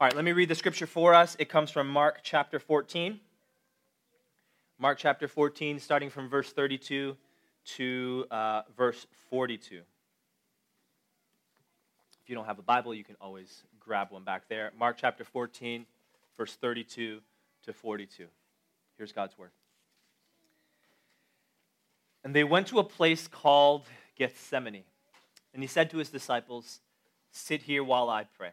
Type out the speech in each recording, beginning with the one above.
All right, let me read the scripture for us. It comes from Mark chapter 14. Mark chapter 14, starting from verse 32 to uh, verse 42. If you don't have a Bible, you can always grab one back there. Mark chapter 14, verse 32 to 42. Here's God's word. And they went to a place called Gethsemane. And he said to his disciples, Sit here while I pray.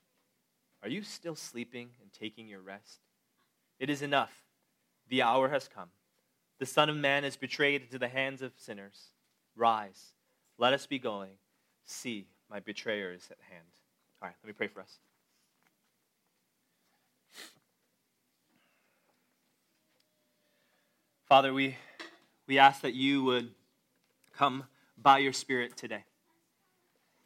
are you still sleeping and taking your rest? It is enough. The hour has come. The Son of Man is betrayed into the hands of sinners. Rise, let us be going. See, my betrayer is at hand. All right, let me pray for us. Father, we, we ask that you would come by your Spirit today.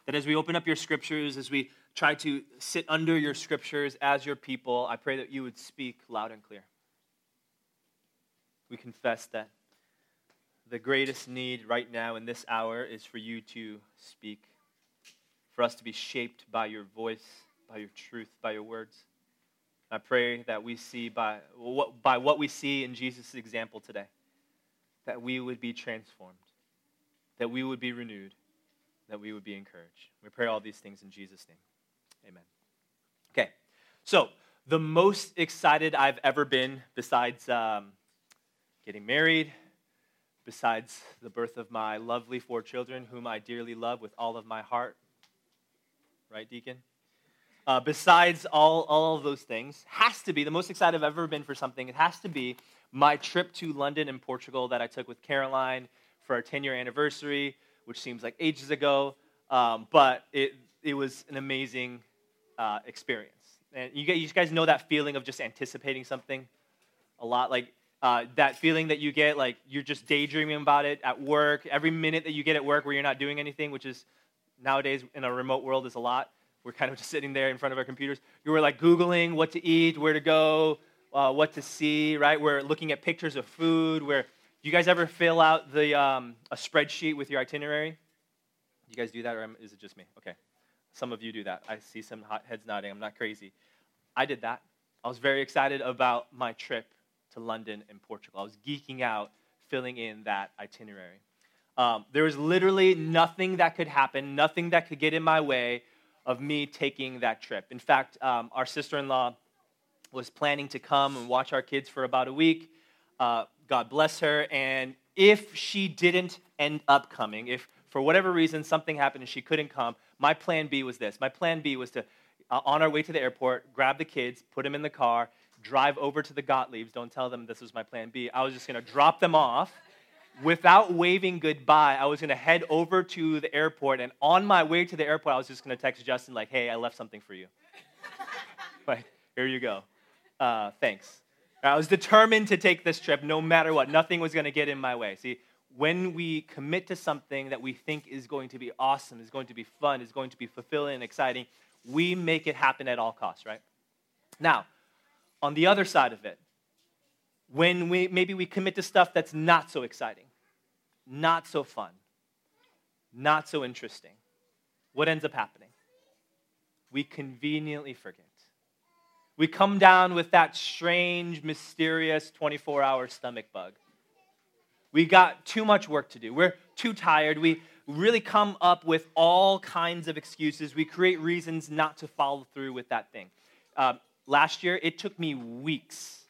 That as we open up your scriptures, as we try to sit under your scriptures as your people, I pray that you would speak loud and clear. We confess that the greatest need right now in this hour is for you to speak, for us to be shaped by your voice, by your truth, by your words. I pray that we see by what, by what we see in Jesus' example today, that we would be transformed, that we would be renewed, that we would be encouraged. We pray all these things in Jesus' name. Amen. Okay, so the most excited I've ever been, besides um, getting married, besides the birth of my lovely four children, whom I dearly love with all of my heart, right, Deacon? Uh, besides all, all of those things, has to be the most excited I've ever been for something. It has to be my trip to London and Portugal that I took with Caroline for our 10 year anniversary, which seems like ages ago. Um, but it, it was an amazing uh, experience. And you, you guys know that feeling of just anticipating something a lot, like uh, that feeling that you get, like you're just daydreaming about it at work. Every minute that you get at work where you're not doing anything, which is nowadays in a remote world is a lot. We're kind of just sitting there in front of our computers. You were like Googling what to eat, where to go, uh, what to see, right? We're looking at pictures of food. Where you guys ever fill out the um, a spreadsheet with your itinerary? Do You guys do that, or is it just me? Okay. Some of you do that. I see some hot heads nodding. I'm not crazy. I did that. I was very excited about my trip to London and Portugal. I was geeking out filling in that itinerary. Um, there was literally nothing that could happen, nothing that could get in my way of me taking that trip. In fact, um, our sister in law was planning to come and watch our kids for about a week. Uh, God bless her. And if she didn't end up coming, if for whatever reason something happened and she couldn't come, my plan B was this. My plan B was to, uh, on our way to the airport, grab the kids, put them in the car, drive over to the Gottliebs. Don't tell them this was my plan B. I was just going to drop them off. Without waving goodbye, I was going to head over to the airport. And on my way to the airport, I was just going to text Justin, like, hey, I left something for you. like, here you go. Uh, thanks. I was determined to take this trip no matter what. Nothing was going to get in my way. See, when we commit to something that we think is going to be awesome, is going to be fun, is going to be fulfilling and exciting, we make it happen at all costs, right? Now, on the other side of it, when we maybe we commit to stuff that's not so exciting, not so fun, not so interesting, what ends up happening? We conveniently forget. We come down with that strange, mysterious 24 hour stomach bug we got too much work to do. We're too tired. We really come up with all kinds of excuses. We create reasons not to follow through with that thing. Uh, last year, it took me weeks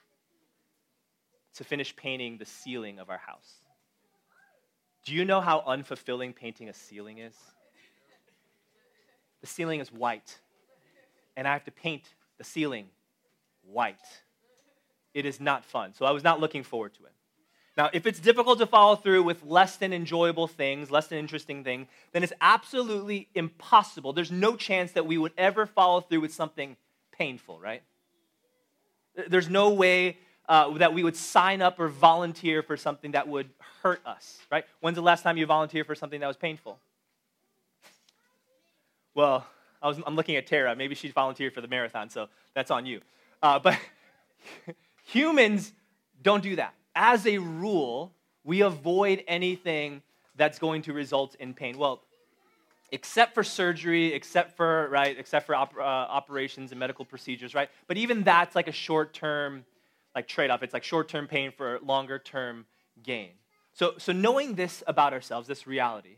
to finish painting the ceiling of our house. Do you know how unfulfilling painting a ceiling is? The ceiling is white, and I have to paint the ceiling white. It is not fun. So I was not looking forward to it. Now, if it's difficult to follow through with less than enjoyable things, less than interesting things, then it's absolutely impossible. There's no chance that we would ever follow through with something painful, right? There's no way uh, that we would sign up or volunteer for something that would hurt us, right? When's the last time you volunteered for something that was painful? Well, I was, I'm looking at Tara. Maybe she volunteered for the marathon, so that's on you. Uh, but humans don't do that as a rule, we avoid anything that's going to result in pain. Well, except for surgery, except for right, except for op- uh, operations and medical procedures, right? But even that's like a short-term like trade-off. It's like short-term pain for longer-term gain. So, so knowing this about ourselves, this reality,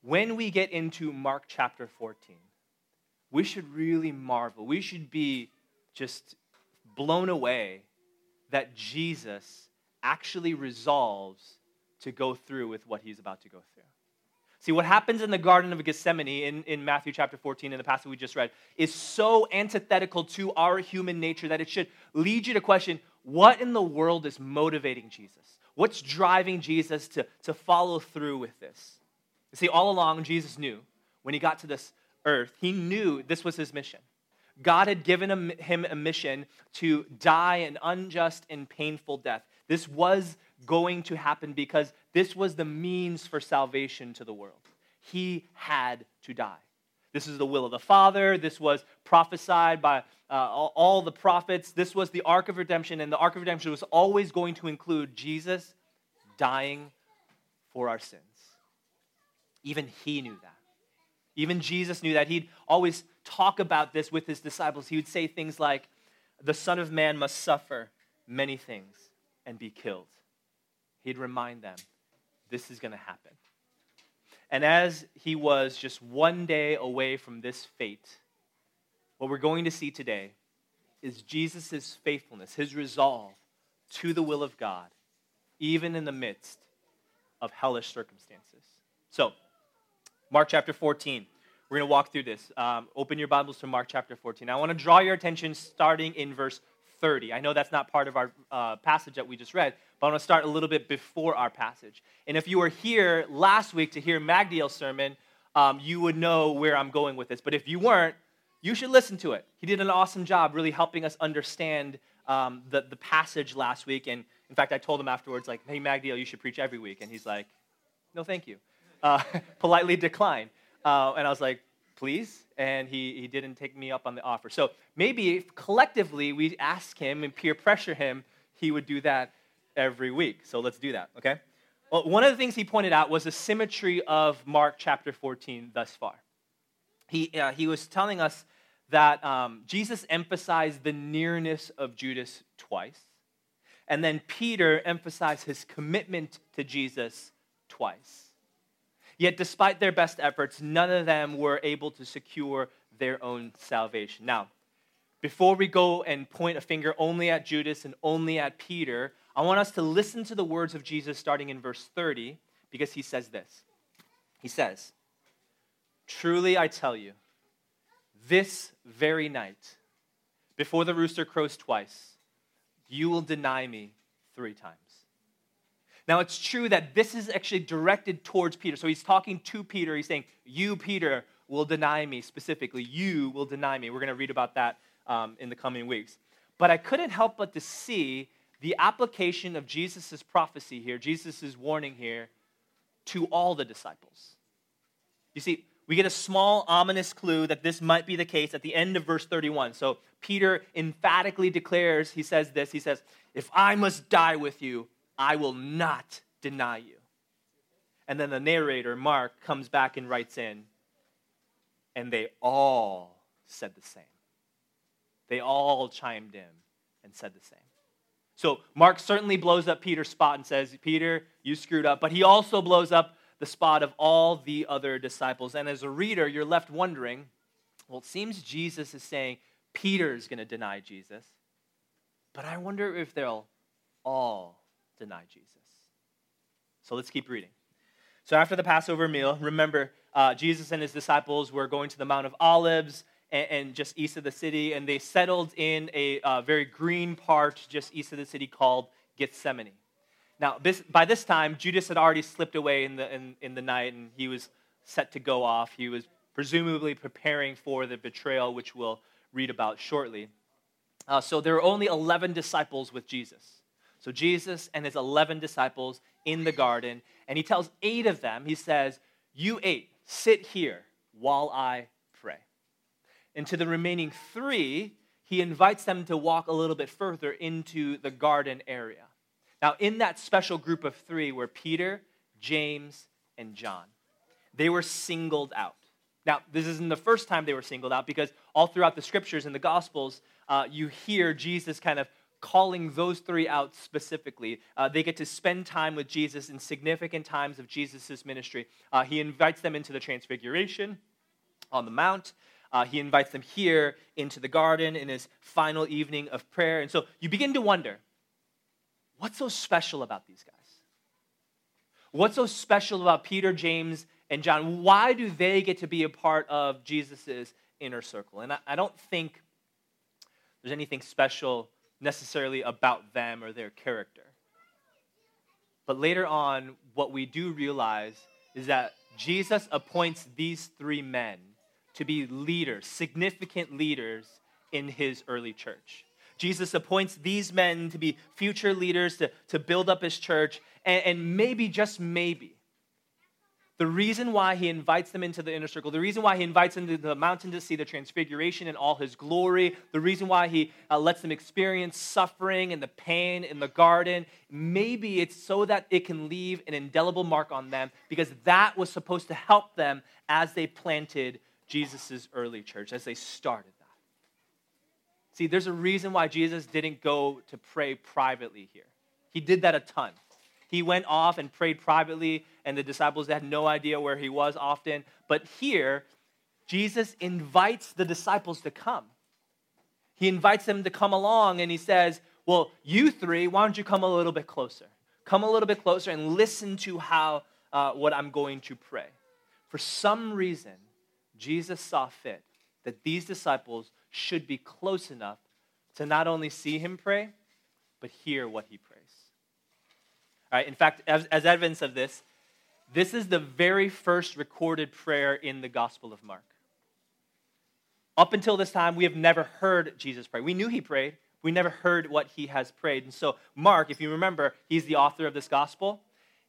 when we get into Mark chapter 14, we should really marvel. We should be just blown away that Jesus actually resolves to go through with what he's about to go through. See, what happens in the Garden of Gethsemane in, in Matthew chapter 14, in the passage we just read, is so antithetical to our human nature that it should lead you to question what in the world is motivating Jesus? What's driving Jesus to, to follow through with this? You see, all along, Jesus knew when he got to this earth, he knew this was his mission. God had given him a mission to die an unjust and painful death. This was going to happen because this was the means for salvation to the world. He had to die. This is the will of the Father. This was prophesied by uh, all, all the prophets. This was the arc of redemption, and the arc of redemption was always going to include Jesus dying for our sins. Even he knew that. Even Jesus knew that. He'd always talk about this with his disciples. He would say things like, The Son of Man must suffer many things and be killed. He'd remind them, This is going to happen. And as he was just one day away from this fate, what we're going to see today is Jesus' faithfulness, his resolve to the will of God, even in the midst of hellish circumstances. So, Mark chapter 14. We're going to walk through this. Um, open your Bibles to Mark chapter 14. I want to draw your attention starting in verse 30. I know that's not part of our uh, passage that we just read, but I want to start a little bit before our passage. And if you were here last week to hear Magdiel's sermon, um, you would know where I'm going with this. But if you weren't, you should listen to it. He did an awesome job really helping us understand um, the, the passage last week. And in fact, I told him afterwards, like, hey, Magdiel, you should preach every week. And he's like, no, thank you. Uh, politely declined. Uh, and I was like, please. And he, he didn't take me up on the offer. So maybe if collectively we ask him and peer pressure him, he would do that every week. So let's do that, okay? Well, one of the things he pointed out was the symmetry of Mark chapter 14 thus far. He, uh, he was telling us that um, Jesus emphasized the nearness of Judas twice, and then Peter emphasized his commitment to Jesus twice. Yet, despite their best efforts, none of them were able to secure their own salvation. Now, before we go and point a finger only at Judas and only at Peter, I want us to listen to the words of Jesus starting in verse 30 because he says this. He says, Truly I tell you, this very night, before the rooster crows twice, you will deny me three times. Now, it's true that this is actually directed towards Peter. So he's talking to Peter. He's saying, You, Peter, will deny me specifically. You will deny me. We're going to read about that um, in the coming weeks. But I couldn't help but to see the application of Jesus' prophecy here, Jesus' warning here, to all the disciples. You see, we get a small ominous clue that this might be the case at the end of verse 31. So Peter emphatically declares, he says this, he says, If I must die with you, I will not deny you. And then the narrator, Mark, comes back and writes in, and they all said the same. They all chimed in and said the same. So Mark certainly blows up Peter's spot and says, Peter, you screwed up. But he also blows up the spot of all the other disciples. And as a reader, you're left wondering, well, it seems Jesus is saying, Peter's going to deny Jesus. But I wonder if they'll all deny Jesus. So let's keep reading. So after the Passover meal, remember, uh, Jesus and his disciples were going to the Mount of Olives and, and just east of the city, and they settled in a uh, very green part just east of the city called Gethsemane. Now, this, by this time, Judas had already slipped away in the, in, in the night, and he was set to go off. He was presumably preparing for the betrayal, which we'll read about shortly. Uh, so there were only 11 disciples with Jesus. So Jesus and his 11 disciples in the garden, and he tells eight of them, he says, You eight, sit here while I pray. And to the remaining three, he invites them to walk a little bit further into the garden area. Now, in that special group of three were Peter, James, and John. They were singled out. Now, this isn't the first time they were singled out because all throughout the scriptures and the gospels, uh, you hear Jesus kind of calling those three out specifically. Uh, they get to spend time with Jesus in significant times of Jesus' ministry. Uh, he invites them into the transfiguration on the Mount. Uh, he invites them here into the garden in his final evening of prayer. And so you begin to wonder what's so special about these guys? What's so special about Peter, James, and John? Why do they get to be a part of Jesus' inner circle? And I, I don't think there's anything special necessarily about them or their character. But later on, what we do realize is that Jesus appoints these three men to be leaders, significant leaders in his early church. Jesus appoints these men to be future leaders to, to build up his church, and, and maybe, just maybe, the reason why he invites them into the inner circle, the reason why he invites them to the mountain to see the transfiguration in all his glory, the reason why he uh, lets them experience suffering and the pain in the garden, maybe it's so that it can leave an indelible mark on them because that was supposed to help them as they planted Jesus' early church, as they started that. See, there's a reason why Jesus didn't go to pray privately here. He did that a ton. He went off and prayed privately, and the disciples had no idea where he was often. But here, Jesus invites the disciples to come. He invites them to come along, and he says, Well, you three, why don't you come a little bit closer? Come a little bit closer and listen to how uh, what I'm going to pray. For some reason, Jesus saw fit that these disciples should be close enough to not only see him pray, but hear what he prays. All right, In fact, as, as evidence of this, this is the very first recorded prayer in the Gospel of Mark. Up until this time, we have never heard Jesus pray. We knew he prayed, we never heard what he has prayed. And so, Mark, if you remember, he's the author of this gospel.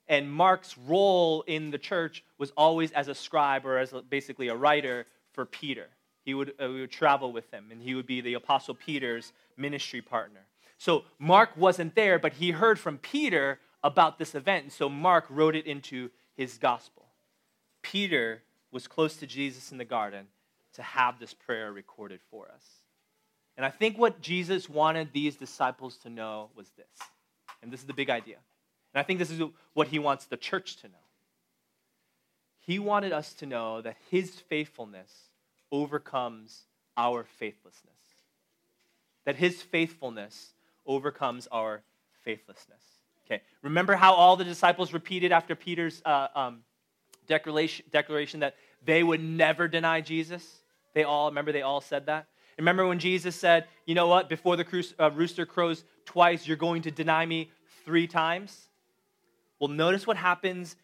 And Mark's role in the church was always as a scribe or as basically a writer for Peter. He would, uh, would travel with him, and he would be the Apostle Peter's ministry partner. So Mark wasn't there, but he heard from Peter about this event. And so Mark wrote it into his gospel. Peter was close to Jesus in the garden to have this prayer recorded for us. And I think what Jesus wanted these disciples to know was this. And this is the big idea. And I think this is what he wants the church to know. He wanted us to know that his faithfulness overcomes our faithlessness. That his faithfulness overcomes our faithlessness. Okay, remember how all the disciples repeated after Peter's uh, um, declaration, declaration that they would never deny Jesus? They all, remember, they all said that? Remember when Jesus said, you know what, before the uh, rooster crows twice, you're going to deny me three times? Well, notice what happens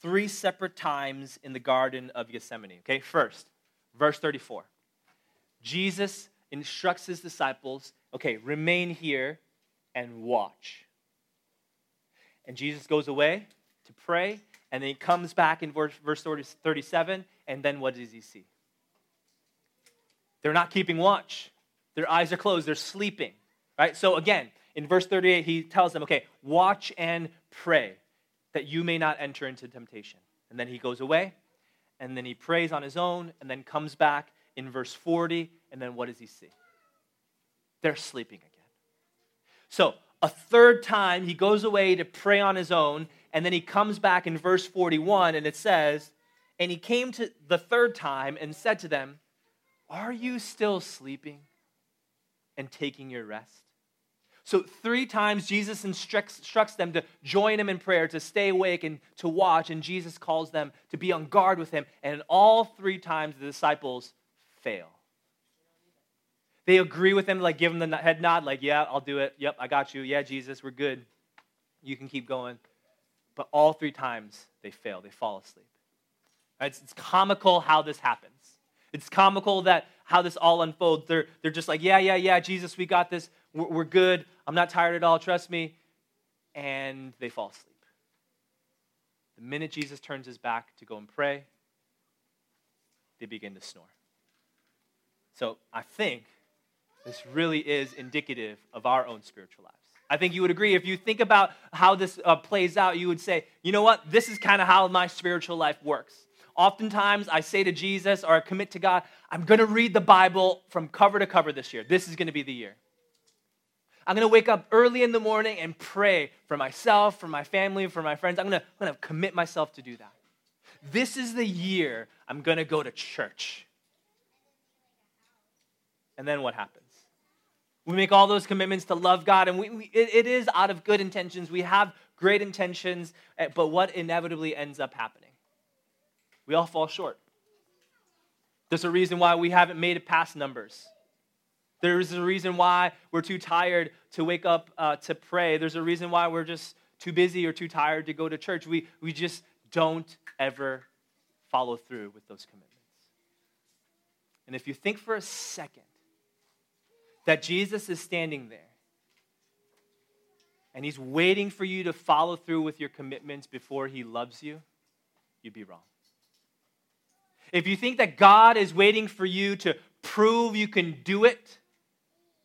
three separate times in the Garden of Gethsemane. Okay, first, verse 34. Jesus instructs his disciples, okay, remain here and watch. And Jesus goes away to pray, and then he comes back in verse, verse 37, and then what does he see? They're not keeping watch. Their eyes are closed, they're sleeping. Right? So again, in verse 38, he tells them, okay, watch and pray that you may not enter into temptation. And then he goes away, and then he prays on his own, and then comes back in verse 40, and then what does he see? They're sleeping again. So a third time, he goes away to pray on his own, and then he comes back in verse 41, and it says, And he came to the third time and said to them, Are you still sleeping? and taking your rest. So, three times Jesus instructs, instructs, them to join him in prayer, to stay awake and to watch, and Jesus calls them to be on guard with him. And all three times the disciples fail. They agree with him, like give him the head nod, like, yeah, I'll do it. Yep, I got you. Yeah, Jesus, we're good. You can keep going. But all three times they fail, they fall asleep. It's, it's comical how this happens. It's comical that how this all unfolds. They're, they're just like, yeah, yeah, yeah, Jesus, we got this. We're, we're good. I'm not tired at all. Trust me. And they fall asleep. The minute Jesus turns his back to go and pray, they begin to snore. So I think this really is indicative of our own spiritual lives. I think you would agree. If you think about how this uh, plays out, you would say, you know what? This is kind of how my spiritual life works. Oftentimes, I say to Jesus or I commit to God, I'm going to read the Bible from cover to cover this year. This is going to be the year. I'm going to wake up early in the morning and pray for myself, for my family, for my friends. I'm going I'm going to commit myself to do that. This is the year I'm going to go to church. And then what happens? We make all those commitments to love God, and we, we it, is out of good intentions. We have great intentions, eh, but what inevitably ends up happening? We all fall short. There's a reason why we haven't made it past numbers. There's a reason why we're too tired to wake up uh, to pray. There's a reason why we're just too busy or too tired to go to church. We, we just don't ever follow through with those commitments. And if you think for a second that Jesus is standing there and he's waiting for you to follow through with your commitments before he loves you, you'd be wrong. If you think that God is waiting for you to prove you can do it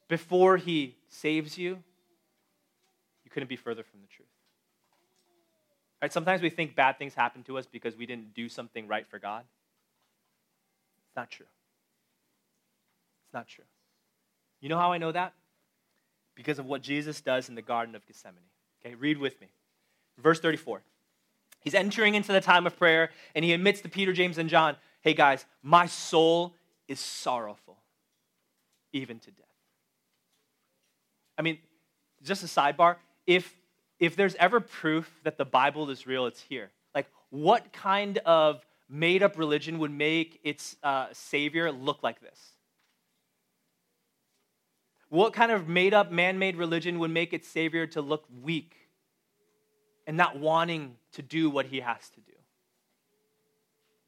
before he saves you, you couldn't be further from the truth. Right? Sometimes we think bad things happen to us because we didn't do something right for God. It's not true. It's not true. You know how I know that? Because of what Jesus does in the Garden of Gethsemane. Okay, read with me. Verse 34. He's entering into the time of prayer and he admits to Peter, James, and John, hey guys, my soul is sorrowful, even to death. I mean, just a sidebar, if if there's ever proof that the Bible is real, it's here. Like, what kind of made up religion would make its uh, savior look like this? What kind of made up, man made religion would make its Savior to look weak and not wanting to do what he has to do?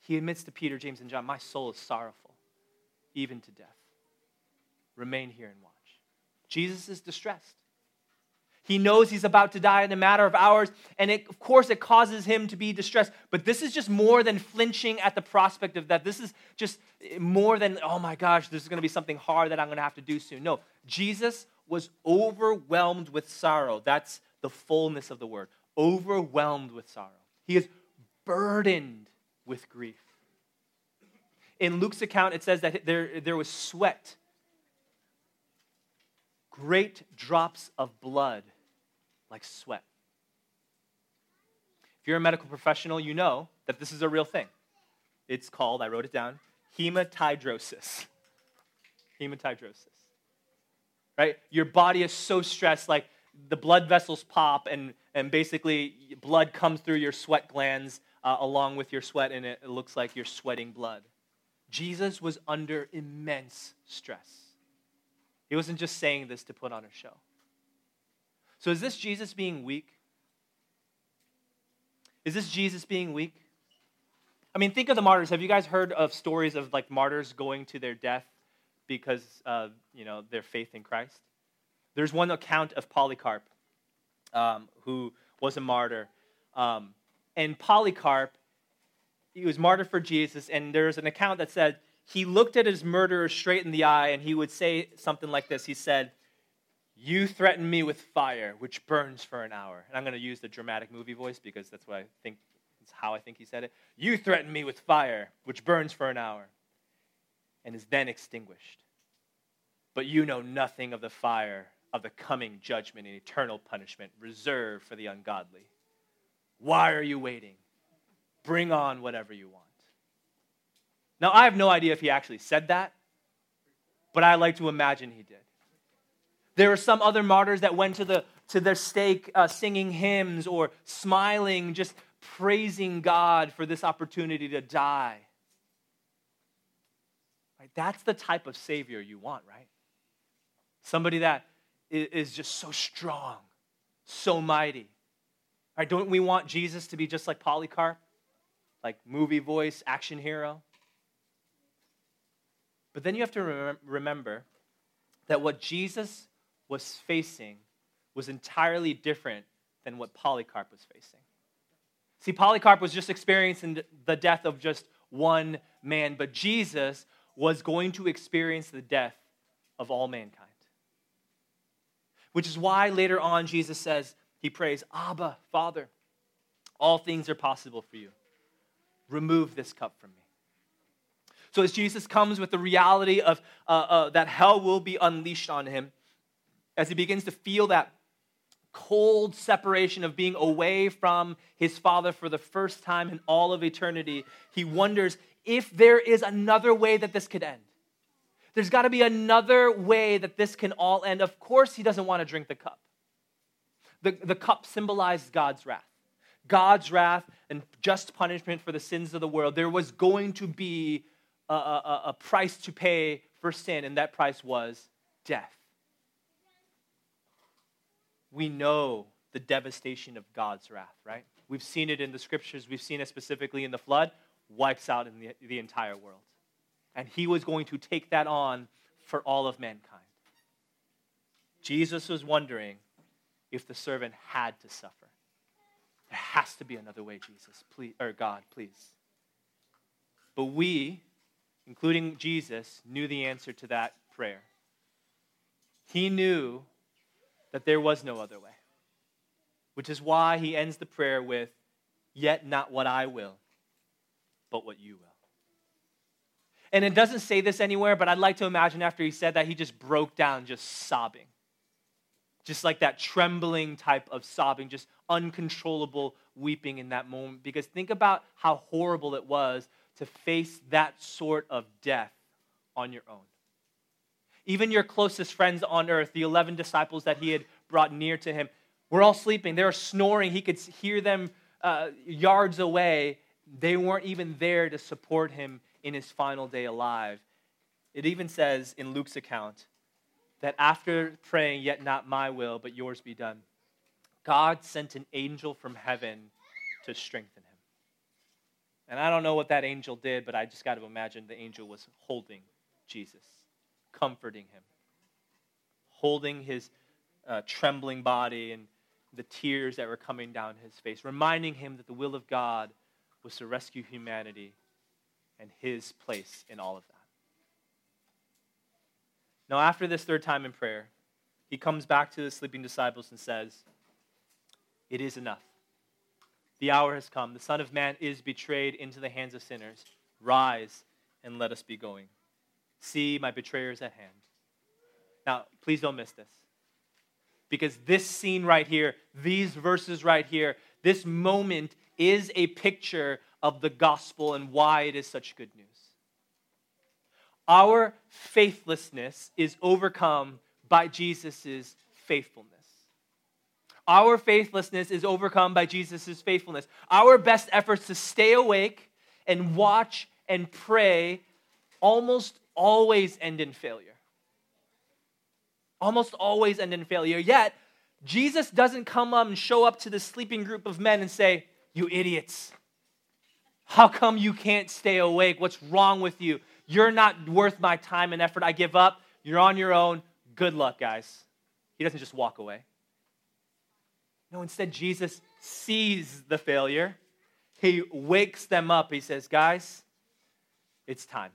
He admits to Peter, James, and John, My soul is sorrowful, even to death. Remain here and watch. Jesus is distressed. He knows he's about to die in a matter of hours, and it, of course, it causes him to be distressed. But this is just more than flinching at the prospect of that. This is just more than, oh my gosh, this is going to be something hard that I'm going to have to do soon. No, Jesus was overwhelmed with sorrow. That's the fullness of the word. Overwhelmed with sorrow. He is burdened with grief. In Luke's account, it says that there, there was sweat, great drops of blood like sweat. If you're a medical professional, you know that this is a real thing. It's called, I wrote it down, hematidrosis. Hematidrosis. Right? Your body is so stressed, like the blood vessels pop, and, and basically blood comes through your sweat glands uh, along with your sweat, and it, it looks like you're sweating blood. Jesus was under immense stress. He wasn't just saying this to put on a show. So is this Jesus being weak? Is this Jesus being weak? I mean, think of the martyrs. Have you guys heard of stories of like martyrs going to their death because of you know their faith in Christ? There's one account of Polycarp, um, who was a martyr, um, and Polycarp, he was martyred for Jesus. And there's an account that said he looked at his murderer straight in the eye, and he would say something like this. He said, you threaten me with fire, which burns for an hour. And I'm going to use the dramatic movie voice because that's what I think, how I think he said it. You threaten me with fire, which burns for an hour and is then extinguished. But you know nothing of the fire of the coming judgment and eternal punishment reserved for the ungodly. Why are you waiting? Bring on whatever you want. Now, I have no idea if he actually said that, but I like to imagine he did. There were some other martyrs that went to, the, to their stake uh, singing hymns or smiling, just praising God for this opportunity to die. Right? That's the type of Savior you want, right? Somebody that is just so strong, so mighty. Right? Don't we want Jesus to be just like Polycarp? Like movie voice, action hero? But then you have to remember that what Jesus was facing was entirely different than what Polycarp was facing. See, Polycarp was just experiencing the death of just one man, but Jesus was going to experience the death of all mankind. Which is why later on Jesus says, He prays, Abba, Father, all things are possible for you. Remove this cup from me. So as Jesus comes with the reality of uh, uh, that hell will be unleashed on him, as he begins to feel that cold separation of being away from his father for the first time in all of eternity, he wonders if there is another way that this could end. There's got to be another way that this can all end. Of course, he doesn't want to drink the cup. The, the cup symbolized God's wrath. God's wrath and just punishment for the sins of the world. There was going to be a, a, a price to pay for sin, and that price was death. We know the devastation of God's wrath, right? We've seen it in the scriptures, we've seen it specifically in the flood, wipes out the, the entire world. And he was going to take that on for all of mankind. Jesus was wondering if the servant had to suffer. There has to be another way, Jesus, please, or God, please. But we, including Jesus, knew the answer to that prayer. He knew that there was no other way, which is why he ends the prayer with, Yet not what I will, but what you will. And it doesn't say this anywhere, but I'd like to imagine after he said that, he just broke down, just sobbing. Just like that trembling type of sobbing, just uncontrollable weeping in that moment. Because think about how horrible it was to face that sort of death on your own. Even your closest friends on earth, the 11 disciples that he had brought near to him, were all sleeping. They were snoring. He could hear them uh, yards away. They weren't even there to support him in his final day alive. It even says in Luke's account that after praying, Yet not my will, but yours be done, God sent an angel from heaven to strengthen him. And I don't know what that angel did, but I just got to imagine the angel was holding Jesus, comforting him, holding his uh, trembling body and the tears that were coming down his face, reminding him that the will of God was to rescue humanity and his place in all of that. Now, after this third time in prayer, he comes back to the sleeping disciples and says, It is enough. The hour has come. The Son of Man is betrayed into the hands of sinners. Rise and let us be going. See, my betrayer is at hand. Now, please don't miss this. Because this scene right here, these verses right here, this moment is a picture of the gospel and why it is such good news. Our faithlessness is overcome by Jesus' faithfulness. Our faithlessness is overcome by Jesus' faithfulness. Our best efforts to stay awake and watch and pray almost always end in failure. Almost always end in failure. Yet, Jesus doesn't come up and show up to the sleeping group of men and say, You idiots, how come you can't stay awake? What's wrong with you? You're not worth my time and effort. I give up. You're on your own. Good luck, guys. He doesn't just walk away. No, instead, Jesus sees the failure. He wakes them up. He says, Guys, it's time.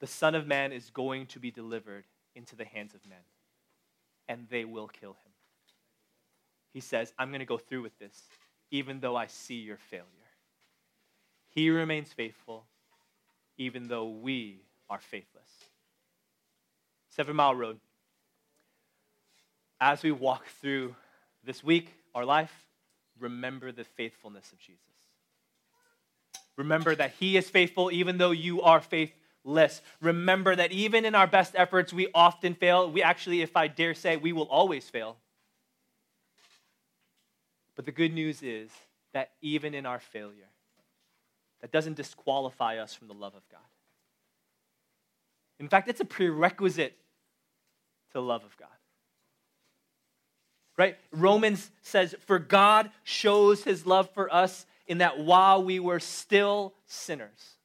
The Son of Man is going to be delivered into the hands of men, and they will kill him. He says, I'm going to go through with this, even though I see your failure. He remains faithful, even though we are faithless. Seven Mile Road. As we walk through this week, our life, remember the faithfulness of Jesus. Remember that He is faithful even though you are faithless. Remember that even in our best efforts, we often fail. We actually, if I dare say, we will always fail. But the good news is that even in our failure, that doesn't disqualify us from the love of God. In fact, it's a prerequisite to the love of God. Right? Romans says, For God shows his love for us in that while we were still sinners,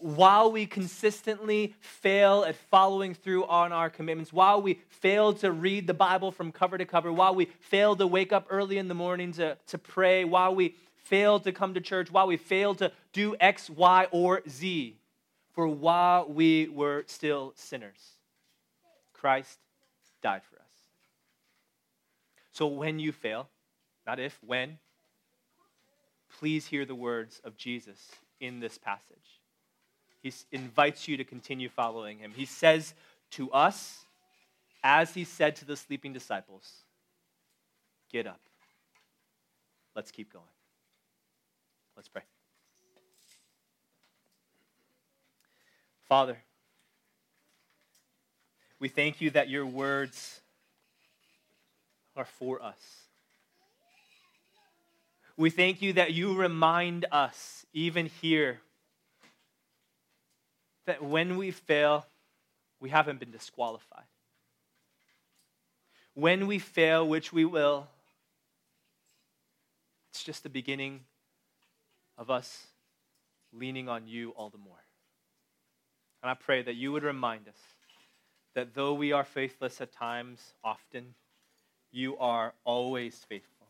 while we consistently fail at following through on our commitments, while we fail to read the Bible from cover to cover, while we fail to wake up early in the morning to, to pray, while we fail to come to church, while we fail to do X, Y, or Z, for while we were still sinners, Christ died for us. So when you fail, not if, when, please hear the words of Jesus in this passage. He invites you to continue following him. He says to us, as he said to the sleeping disciples, Get up. Let's keep going. Let's pray. Father, we thank you that your words are for us. We thank you that you remind us, even here, that when we fail, we haven't been disqualified. When we fail, which we will, it's just the beginning of us leaning on you all the more. And I pray that you would remind us that though we are faithless at times, often, you are always faithful.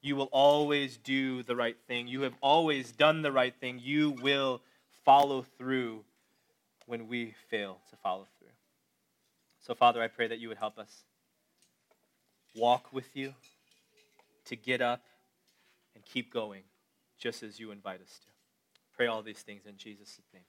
You will always do the right thing. You have always done the right thing. You will follow through when we fail to follow through. So, Father, I pray that you would help us walk with you, to get up and keep going, just as you invite us to. Pray all these things in Jesus' name.